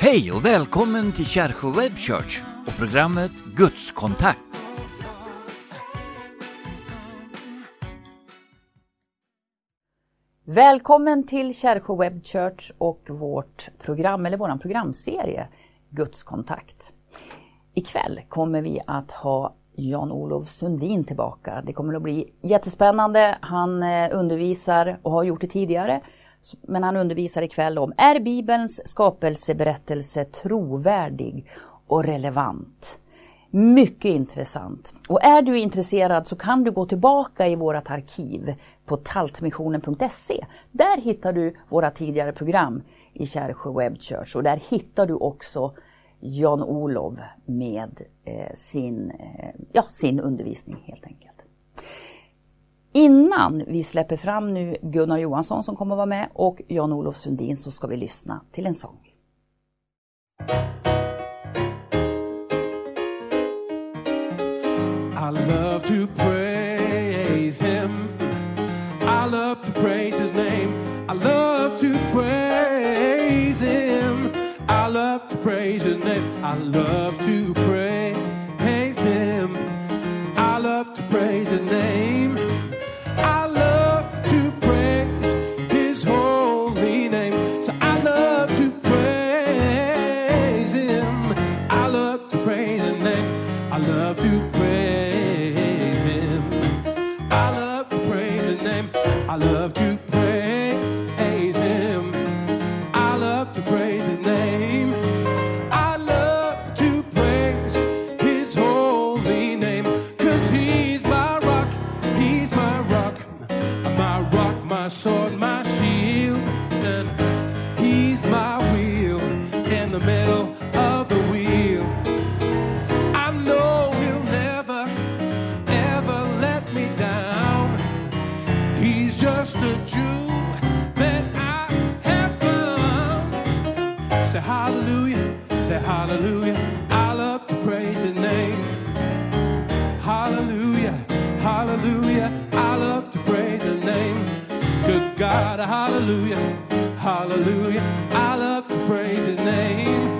Hej och välkommen till Kärsjö Web Church och programmet Gudskontakt. Välkommen till Kärsjö Web Church och vårt program, eller vår programserie Gudskontakt. Ikväll kommer vi att ha Jan-Olof Sundin tillbaka. Det kommer att bli jättespännande. Han eh, undervisar och har gjort det tidigare. Men han undervisar ikväll om Är Bibelns skapelseberättelse trovärdig och relevant? Mycket intressant. Och är du intresserad så kan du gå tillbaka i vårt arkiv på taltmissionen.se. Där hittar du våra tidigare program i Kärsjö Web Church och där hittar du också Jan-Olof med eh, sin, eh, ja, sin undervisning helt enkelt. Innan vi släpper fram nu Gunnar Johansson som kommer att vara med och Jan-Olof Sundin så ska vi lyssna till en sång. I love to praise him. I love to praise his name. I love to praise him. I love to praise his name. I love to hallelujah, say hallelujah. I love to praise his name. Hallelujah, hallelujah. I love to praise his name. Good God, hallelujah, hallelujah. I love to praise his name.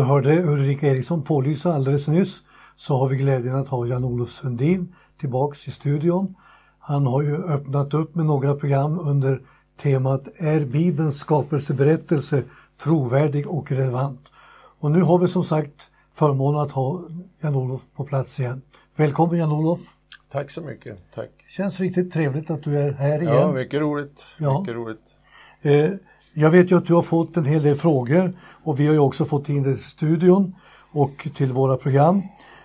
Du hörde Ulrika Eriksson pålysa alldeles nyss så har vi glädjen att ha Jan-Olof Sundin tillbaks i studion. Han har ju öppnat upp med några program under temat Är Bibelns skapelseberättelse trovärdig och relevant? Och nu har vi som sagt förmånen att ha Jan-Olof på plats igen. Välkommen Jan-Olof! Tack så mycket. Tack. Känns riktigt trevligt att du är här igen. Ja, mycket roligt. Ja. Mycket roligt. Eh, jag vet ju att du har fått en hel del frågor och vi har ju också fått in det till studion och till våra program.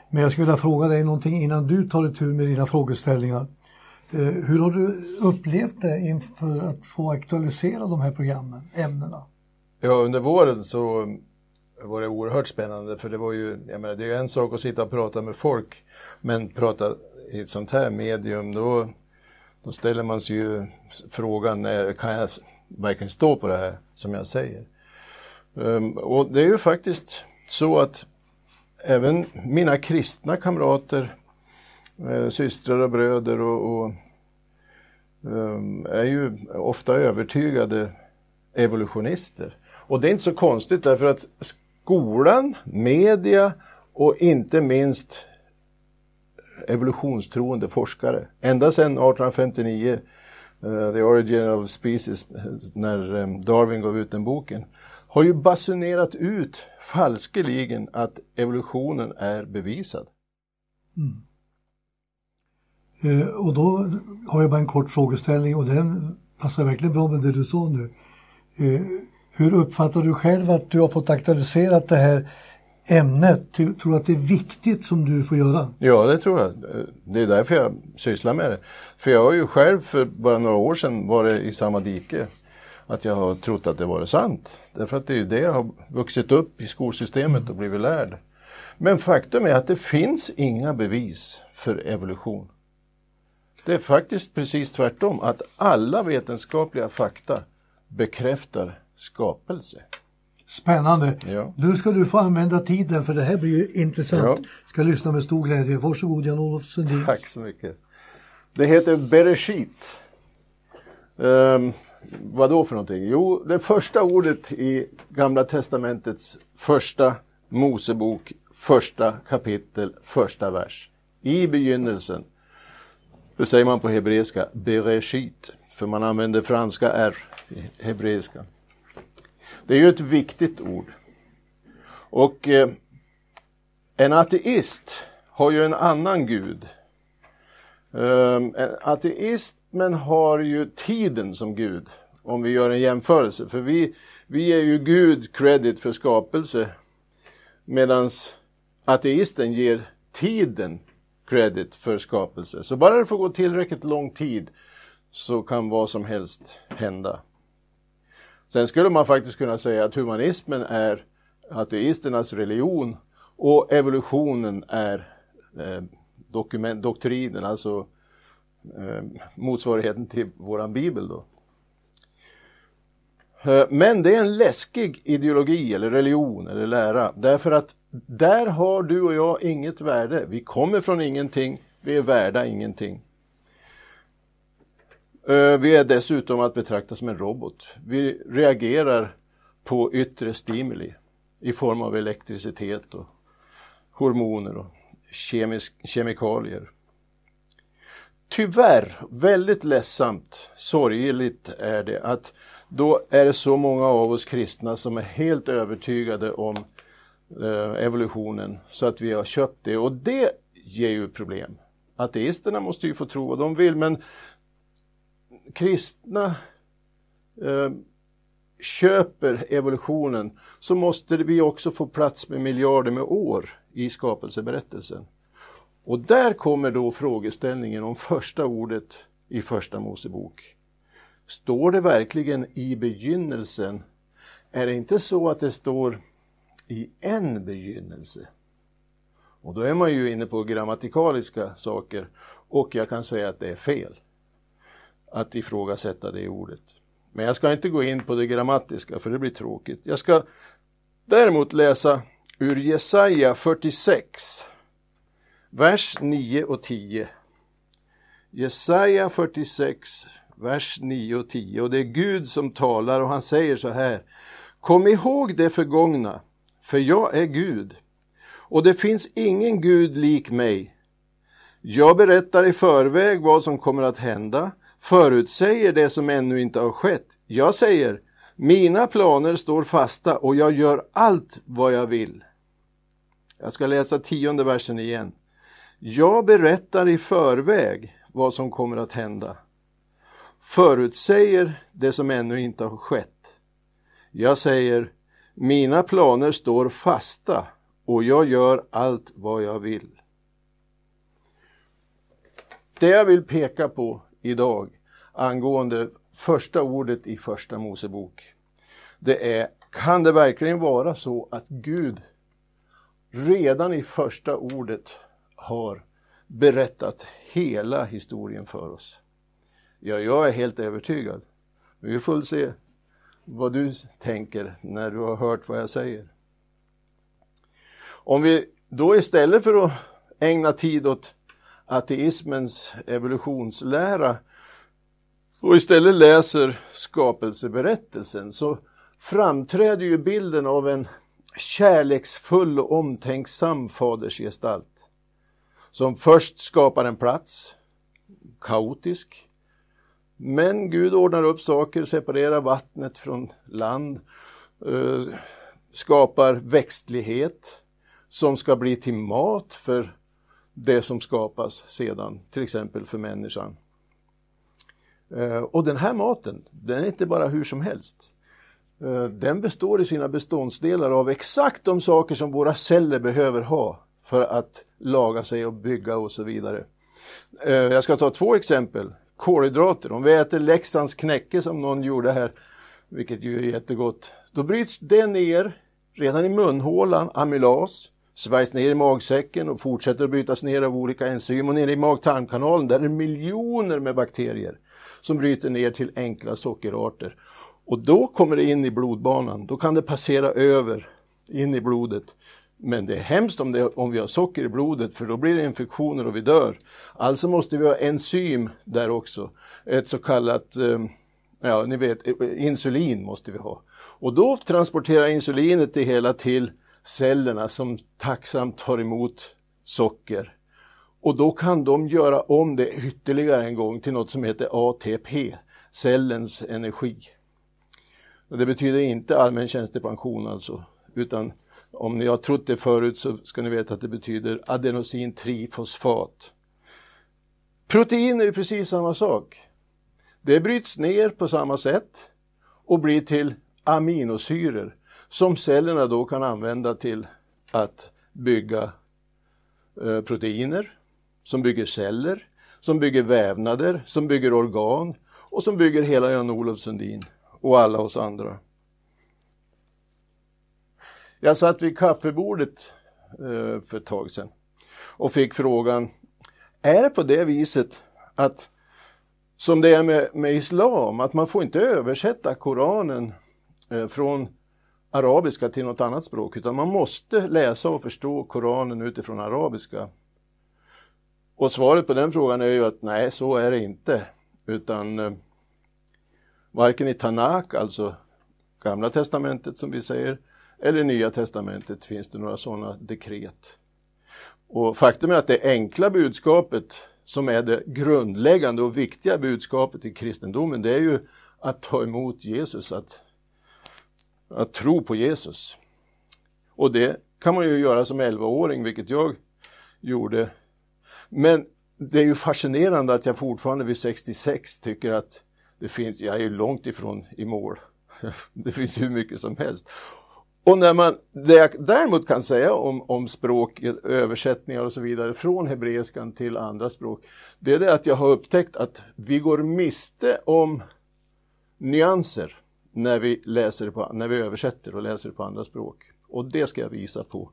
Men jag skulle vilja fråga dig någonting innan du tar itu med dina frågeställningar. Eh, hur har du upplevt det inför att få aktualisera de här programmen, ämnena? Ja, under våren så var det oerhört spännande för det var ju, jag menar det är ju en sak att sitta och prata med folk men prata i ett sånt här medium då, då ställer man sig ju frågan, när kan jag verkligen stå på det här som jag säger? Ehm, och det är ju faktiskt så att även mina kristna kamrater, eh, systrar och bröder och, och ehm, är ju ofta övertygade evolutionister. Och det är inte så konstigt därför att skolan, media och inte minst evolutionstroende forskare. Ända sedan 1859, uh, The Origin of Species, när um, Darwin gav ut den boken, har ju basunerat ut falskeligen att evolutionen är bevisad. Mm. Eh, och då har jag bara en kort frågeställning och den passar verkligen bra med det du sa nu. Eh, hur uppfattar du själv att du har fått aktualiserat det här ämnet? Tror du att det är viktigt som du får göra? Ja, det tror jag. Det är därför jag sysslar med det. För jag har ju själv för bara några år sedan varit i samma dike. Att jag har trott att det var sant. Därför att det är ju det jag har vuxit upp i skolsystemet och blivit lärd. Men faktum är att det finns inga bevis för evolution. Det är faktiskt precis tvärtom, att alla vetenskapliga fakta bekräftar skapelse. Spännande. Ja. Nu ska du få använda tiden för det här blir ju intressant. Ja. Ska lyssna med stor glädje. Varsågod Jan-Olof Sundin. Tack så mycket. Det heter Bereshit. Um, vad då för någonting? Jo, det första ordet i Gamla Testamentets första Mosebok, första kapitel, första vers. I begynnelsen. Det säger man på hebreiska, Bereshit. För man använder franska R i hebreiska. Det är ju ett viktigt ord. Och eh, en ateist har ju en annan gud. Um, en ateismen har ju tiden som gud, om vi gör en jämförelse. För vi, vi ger ju Gud credit för skapelse, medan ateisten ger tiden credit för skapelse. Så bara det får gå tillräckligt lång tid så kan vad som helst hända. Sen skulle man faktiskt kunna säga att humanismen är ateisternas religion och evolutionen är eh, dokument, doktrinen, alltså eh, motsvarigheten till våran bibel då. Eh, men det är en läskig ideologi eller religion eller lära därför att där har du och jag inget värde. Vi kommer från ingenting, vi är värda ingenting. Eh, vi är dessutom att betrakta som en robot. Vi reagerar på yttre stimuli i form av elektricitet och hormoner och kemisk, kemikalier. Tyvärr, väldigt ledsamt, sorgligt är det att då är det så många av oss kristna som är helt övertygade om eh, evolutionen så att vi har köpt det och det ger ju problem. Ateisterna måste ju få tro vad de vill men kristna eh, köper evolutionen så måste vi också få plats med miljarder med år i skapelseberättelsen. Och där kommer då frågeställningen om första ordet i första Mosebok. Står det verkligen i begynnelsen? Är det inte så att det står i en begynnelse? Och då är man ju inne på grammatikaliska saker och jag kan säga att det är fel att ifrågasätta det ordet. Men jag ska inte gå in på det grammatiska för det blir tråkigt. Jag ska däremot läsa ur Jesaja 46, vers 9 och 10. Jesaja 46, vers 9 och 10. Och det är Gud som talar och han säger så här. Kom ihåg det förgångna, för jag är Gud. Och det finns ingen Gud lik mig. Jag berättar i förväg vad som kommer att hända förutsäger det som ännu inte har skett. Jag säger, mina planer står fasta och jag gör allt vad jag vill. Jag ska läsa tionde versen igen. Jag berättar i förväg vad som kommer att hända. Förutsäger det som ännu inte har skett. Jag säger, mina planer står fasta och jag gör allt vad jag vill. Det jag vill peka på idag angående första ordet i första Mosebok. Det är, kan det verkligen vara så att Gud redan i första ordet har berättat hela historien för oss? Ja, jag är helt övertygad. Vi får se vad du tänker när du har hört vad jag säger. Om vi då istället för att ägna tid åt ateismens evolutionslära och istället läser skapelseberättelsen så framträder ju bilden av en kärleksfull och omtänksam fadersgestalt som först skapar en plats, kaotisk. Men Gud ordnar upp saker, separerar vattnet från land, eh, skapar växtlighet som ska bli till mat för det som skapas sedan, till exempel för människan. Eh, och den här maten, den är inte bara hur som helst. Eh, den består i sina beståndsdelar av exakt de saker som våra celler behöver ha för att laga sig och bygga och så vidare. Eh, jag ska ta två exempel. Kolhydrater, om vi äter Leksands knäcke som någon gjorde här, vilket ju är jättegott, då bryts det ner redan i munhålan, amylas, svajs ner i magsäcken och fortsätter att brytas ner av olika enzymer. och nere i mag-tarmkanalen där är det miljoner med bakterier som bryter ner till enkla sockerarter. Och då kommer det in i blodbanan, då kan det passera över in i blodet. Men det är hemskt om, det, om vi har socker i blodet för då blir det infektioner och vi dör. Alltså måste vi ha enzym där också. Ett så kallat, eh, ja ni vet, eh, insulin måste vi ha. Och då transporterar insulinet det hela till cellerna som tacksamt tar emot socker. Och då kan de göra om det ytterligare en gång till något som heter ATP, cellens energi. Och det betyder inte allmän tjänstepension alltså, utan om ni har trott det förut så ska ni veta att det betyder adenosin trifosfat. Protein är ju precis samma sak. Det bryts ner på samma sätt och blir till aminosyror som cellerna då kan använda till att bygga eh, proteiner, som bygger celler, som bygger vävnader, som bygger organ och som bygger hela Jan-Olof Sundin och alla oss andra. Jag satt vid kaffebordet eh, för ett tag sedan och fick frågan, är det på det viset att som det är med, med islam, att man får inte översätta Koranen eh, från arabiska till något annat språk utan man måste läsa och förstå Koranen utifrån arabiska. Och svaret på den frågan är ju att nej, så är det inte. Utan eh, varken i Tanak, alltså Gamla Testamentet som vi säger, eller Nya Testamentet finns det några sådana dekret. Och faktum är att det enkla budskapet som är det grundläggande och viktiga budskapet i kristendomen, det är ju att ta emot Jesus, att att tro på Jesus. Och det kan man ju göra som 11-åring, vilket jag gjorde. Men det är ju fascinerande att jag fortfarande vid 66 tycker att det finns, jag är ju långt ifrån i mål. Det finns hur mycket som helst. Och när man, det jag däremot kan säga om, om språk, översättningar och så vidare från hebreiskan till andra språk, det är det att jag har upptäckt att vi går miste om nyanser när vi, läser på, när vi översätter och läser på andra språk. Och det ska jag visa på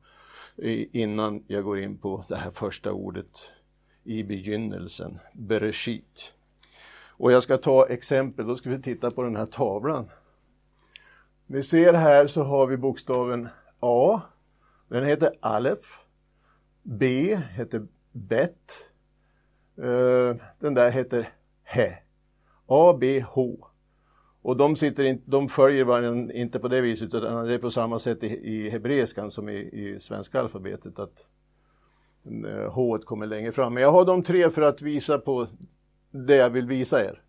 innan jag går in på det här första ordet i begynnelsen, Bereshit. Och jag ska ta exempel, då ska vi titta på den här tavlan. Ni ser här så har vi bokstaven A, den heter Alef. B heter Bet. Eh, den där heter He. A, B, H. Och de, sitter in, de följer varandra inte på det viset utan det är på samma sätt i, i hebreiskan som i, i svenska alfabetet att eh, H kommer längre fram. Men jag har de tre för att visa på det jag vill visa er.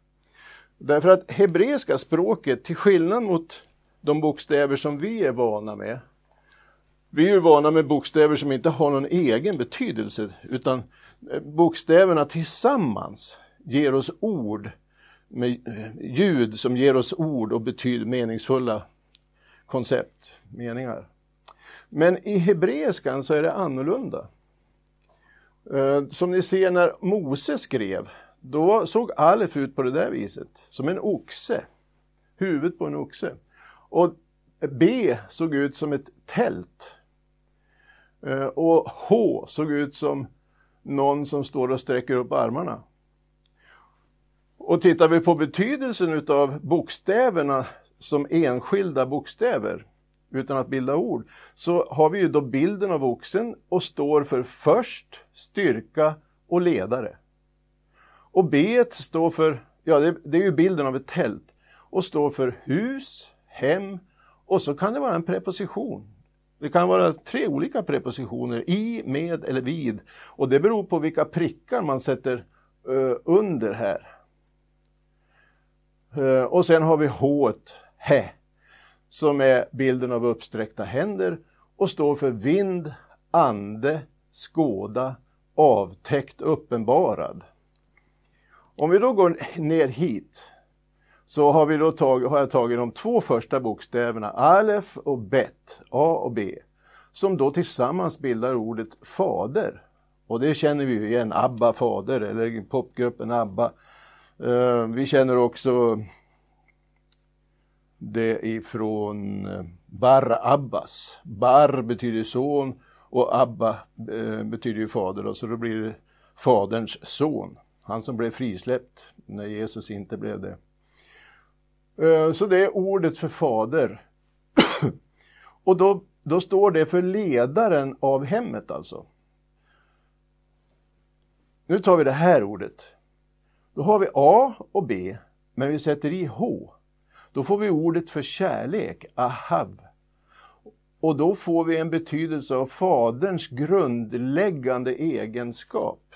Därför att hebreiska språket, till skillnad mot de bokstäver som vi är vana med, vi är ju vana med bokstäver som inte har någon egen betydelse utan eh, bokstäverna tillsammans ger oss ord med eh, ljud som ger oss ord och betyder meningsfulla koncept, meningar. Men i hebreiskan så är det annorlunda. Eh, som ni ser när Mose skrev, då såg Alef ut på det där viset, som en oxe. Huvudet på en oxe. Och B såg ut som ett tält. Eh, och H såg ut som någon som står och sträcker upp armarna. Och tittar vi på betydelsen utav bokstäverna som enskilda bokstäver utan att bilda ord så har vi ju då bilden av oxen och står för först, styrka och ledare. Och B står för, ja det, det är ju bilden av ett tält och står för hus, hem och så kan det vara en preposition. Det kan vara tre olika prepositioner, i, med eller vid. Och det beror på vilka prickar man sätter uh, under här. Eh, och sen har vi H, hä, som är bilden av uppsträckta händer och står för vind, ande, skåda, avtäckt, uppenbarad. Om vi då går ner hit så har, vi då tag, har jag tagit de två första bokstäverna Alef och Bet, A och B, som då tillsammans bildar ordet fader. Och det känner vi ju igen, ABBA fader eller popgruppen ABBA. Eh, vi känner också det ifrån eh, Bar Abbas. Bar betyder son och Abba eh, betyder ju fader och så då blir det faderns son. Han som blev frisläppt när Jesus inte blev det. Så det är ordet för fader. Och då, då står det för ledaren av hemmet alltså. Nu tar vi det här ordet. Då har vi A och B, men vi sätter i H. Då får vi ordet för kärlek, ahav. Och då får vi en betydelse av faderns grundläggande egenskap.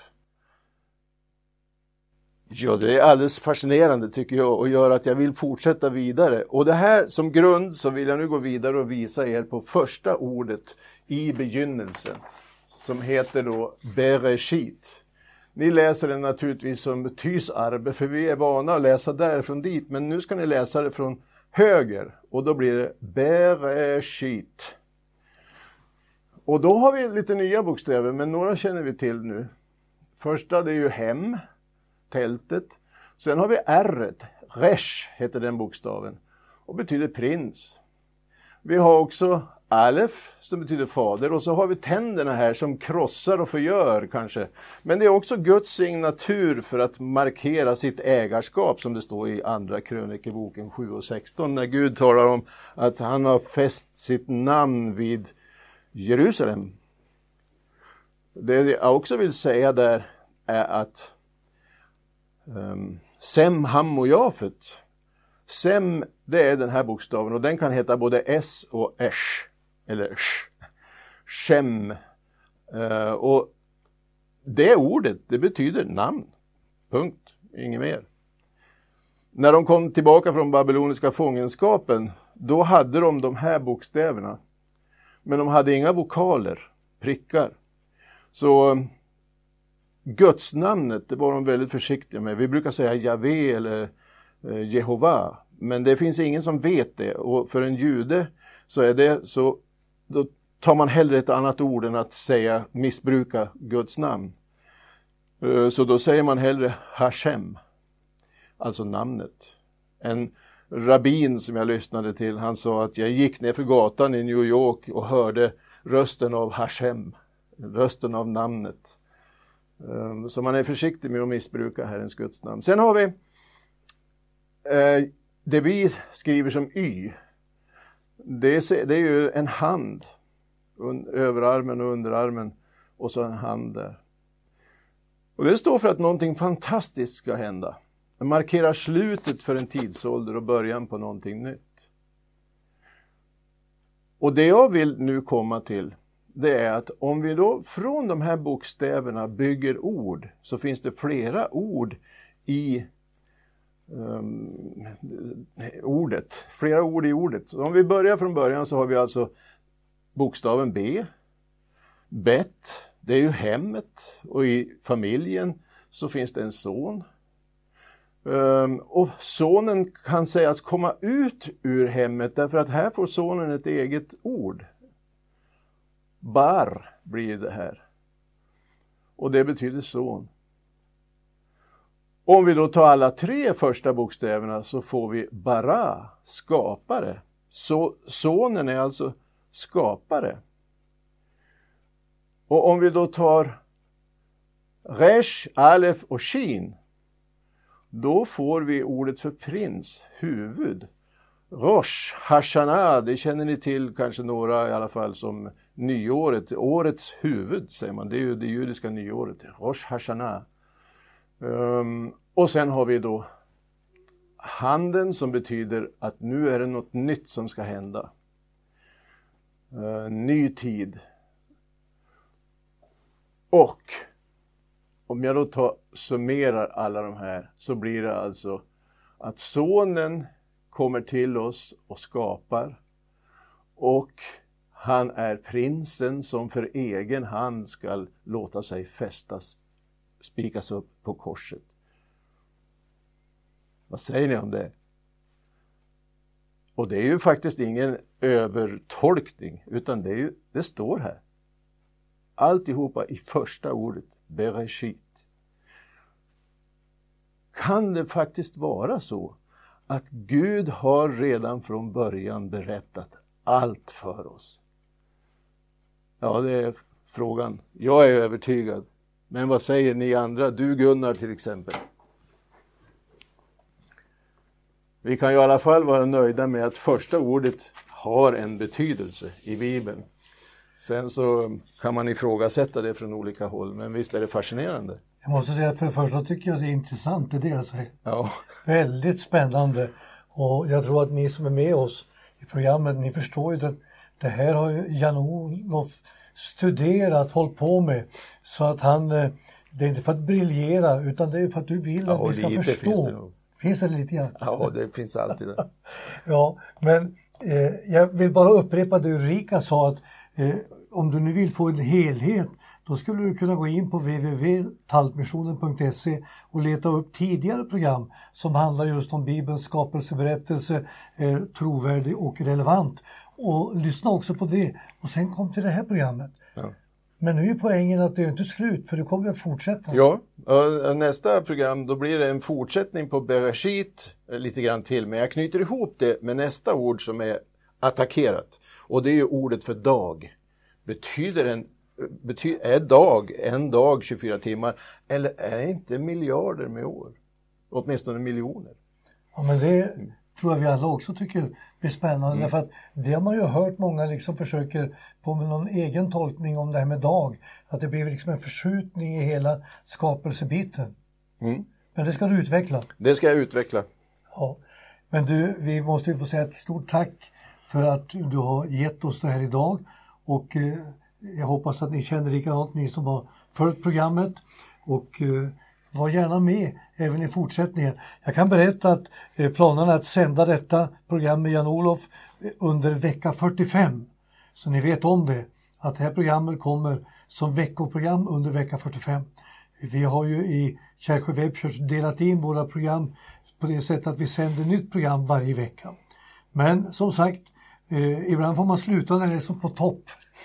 Ja, det är alldeles fascinerande tycker jag och gör att jag vill fortsätta vidare. Och det här som grund så vill jag nu gå vidare och visa er på första ordet i begynnelsen som heter då Bereshit. Ni läser den naturligtvis som Tys arbe för vi är vana att läsa därifrån dit men nu ska ni läsa det från höger och då blir det Bereshit. Och då har vi lite nya bokstäver men några känner vi till nu. Första det är ju hem tältet. Sen har vi R, Resh heter den bokstaven och betyder prins. Vi har också Alef som betyder fader och så har vi tänderna här som krossar och förgör kanske. Men det är också Guds signatur för att markera sitt ägarskap som det står i Andra krönikeboken 7 och 16 när Gud talar om att han har fäst sitt namn vid Jerusalem. Det jag också vill säga där är att um, Sem, Ham och Jafet. Sem, det är den här bokstaven och den kan heta både S och Esh. Eller Sh. Shem. Uh, och det ordet, det betyder namn. Punkt. Inget mer. När de kom tillbaka från babyloniska fångenskapen, då hade de de här bokstäverna. Men de hade inga vokaler, prickar. Så eh, Gudsnamnet, det var de väldigt försiktiga med. Vi brukar säga Javé eller eh, Jehova, men det finns ingen som vet det och för en jude så är det så, då tar man hellre ett annat ord än att säga missbruka Guds namn. Eh, så då säger man hellre Hashem, alltså namnet. En rabbin som jag lyssnade till, han sa att jag gick ner för gatan i New York och hörde rösten av Hashem, rösten av namnet. Eh, så man är försiktig med att missbruka Herrens Guds namn. Sen har vi eh, det vi skriver som Y. Det är, det är ju en hand. Överarmen och underarmen och så en hand där. Och det står för att någonting fantastiskt ska hända. Det markerar slutet för en tidsålder och början på någonting nytt. Och det jag vill nu komma till det är att om vi då från de här bokstäverna bygger ord så finns det flera ord i um, ordet, flera ord i ordet. Så om vi börjar från början så har vi alltså bokstaven B, Bett, det är ju hemmet och i familjen så finns det en son. Um, och sonen kan sägas komma ut ur hemmet därför att här får sonen ett eget ord, Bar blir det här. Och det betyder son. Om vi då tar alla tre första bokstäverna så får vi bara, skapare. Så sonen är alltså skapare. Och om vi då tar Resh, Alef och Shin, då får vi ordet för prins, huvud. Rosh, Hashanah, det känner ni till kanske några i alla fall som nyåret, årets huvud säger man, det är ju det judiska nyåret, Rosh Hashanah. Um, och sen har vi då handen som betyder att nu är det något nytt som ska hända. Uh, ny tid. Och om jag då tar, summerar alla de här så blir det alltså att sonen kommer till oss och skapar och han är prinsen som för egen hand skall låta sig fästas, spikas upp på korset. Vad säger ni om det? Och det är ju faktiskt ingen övertolkning, utan det, är ju, det står här. Alltihopa i första ordet, Bereshit. Kan det faktiskt vara så att Gud har redan från början berättat allt för oss? Ja, det är frågan. Jag är övertygad. Men vad säger ni andra? Du Gunnar till exempel. Vi kan ju i alla fall vara nöjda med att första ordet har en betydelse i Bibeln. Sen så kan man ifrågasätta det från olika håll, men visst är det fascinerande. Jag måste säga att för det första tycker jag det är intressant, det är det jag säger. Ja. Väldigt spännande. Och jag tror att ni som är med oss i programmet, ni förstår ju att det här har ju Jan-Olof studerat, hållit på med. Så att han, eh, det är inte för att briljera utan det är för att du vill att Ja, vi ska lite förstå. finns det nog. Finns det lite grann? Ja, det finns alltid det. Ja, men eh, jag vill bara upprepa det Ulrika sa att eh, om du nu vill få en helhet då skulle du kunna gå in på www.taltmissionen.se och leta upp tidigare program som handlar just om Bibelns skapelseberättelse, eh, trovärdig och relevant. Och lyssna också på det och sen kom till det här programmet. Ja. Men nu är poängen att det är inte slut för det kommer att fortsätta. Ja, nästa program då blir det en fortsättning på Bereshit lite grann till, men jag knyter ihop det med nästa ord som är attackerat och det är ju ordet för dag. Betyder en bety, är dag en dag 24 timmar eller är inte miljarder med år? Åtminstone miljoner. Ja, men det tror jag vi alla också tycker blir spännande. Mm. Därför att det har man ju hört många liksom försöker på med någon egen tolkning om det här med dag. Att det blir liksom en förskjutning i hela skapelsebiten. Mm. Men det ska du utveckla. Det ska jag utveckla. Ja. Men du, vi måste ju få säga ett stort tack för att du har gett oss det här idag. Och eh, jag hoppas att ni känner likadant, ni som har följt programmet. Och eh, var gärna med även i fortsättningen. Jag kan berätta att eh, planerna är att sända detta program med Jan-Olof eh, under vecka 45. Så ni vet om det, att det här programmet kommer som veckoprogram under vecka 45. Vi har ju i Kärsjö Webchurch delat in våra program på det sättet att vi sänder nytt program varje vecka. Men som sagt, eh, ibland får man sluta när det är som på topp.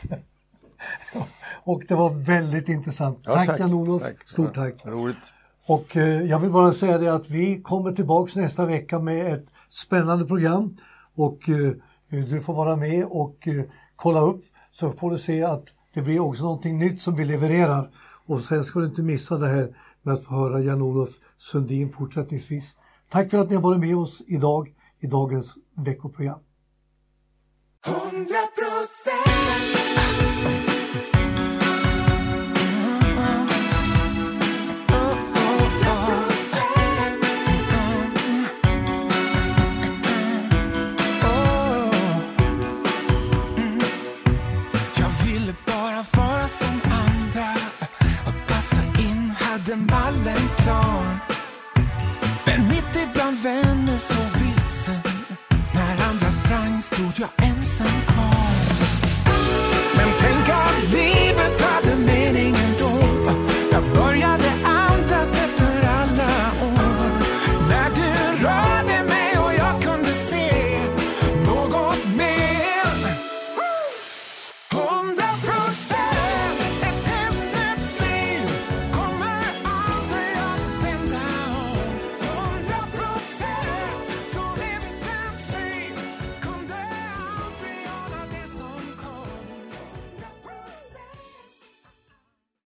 Och det var väldigt intressant. Ja, tack, tack Jan-Olof, stort tack. Ja, roligt. Och eh, jag vill bara säga det att vi kommer tillbaks nästa vecka med ett spännande program och eh, du får vara med och eh, kolla upp så får du se att det blir också någonting nytt som vi levererar. Och sen ska du inte missa det här med att få höra Jan-Olof Sundin fortsättningsvis. Tack för att ni har varit med oss idag i dagens veckoprogram. 100% in, mallen klar. Men mitt ibland vänner så vilsen. När andra sprang stod jag ensam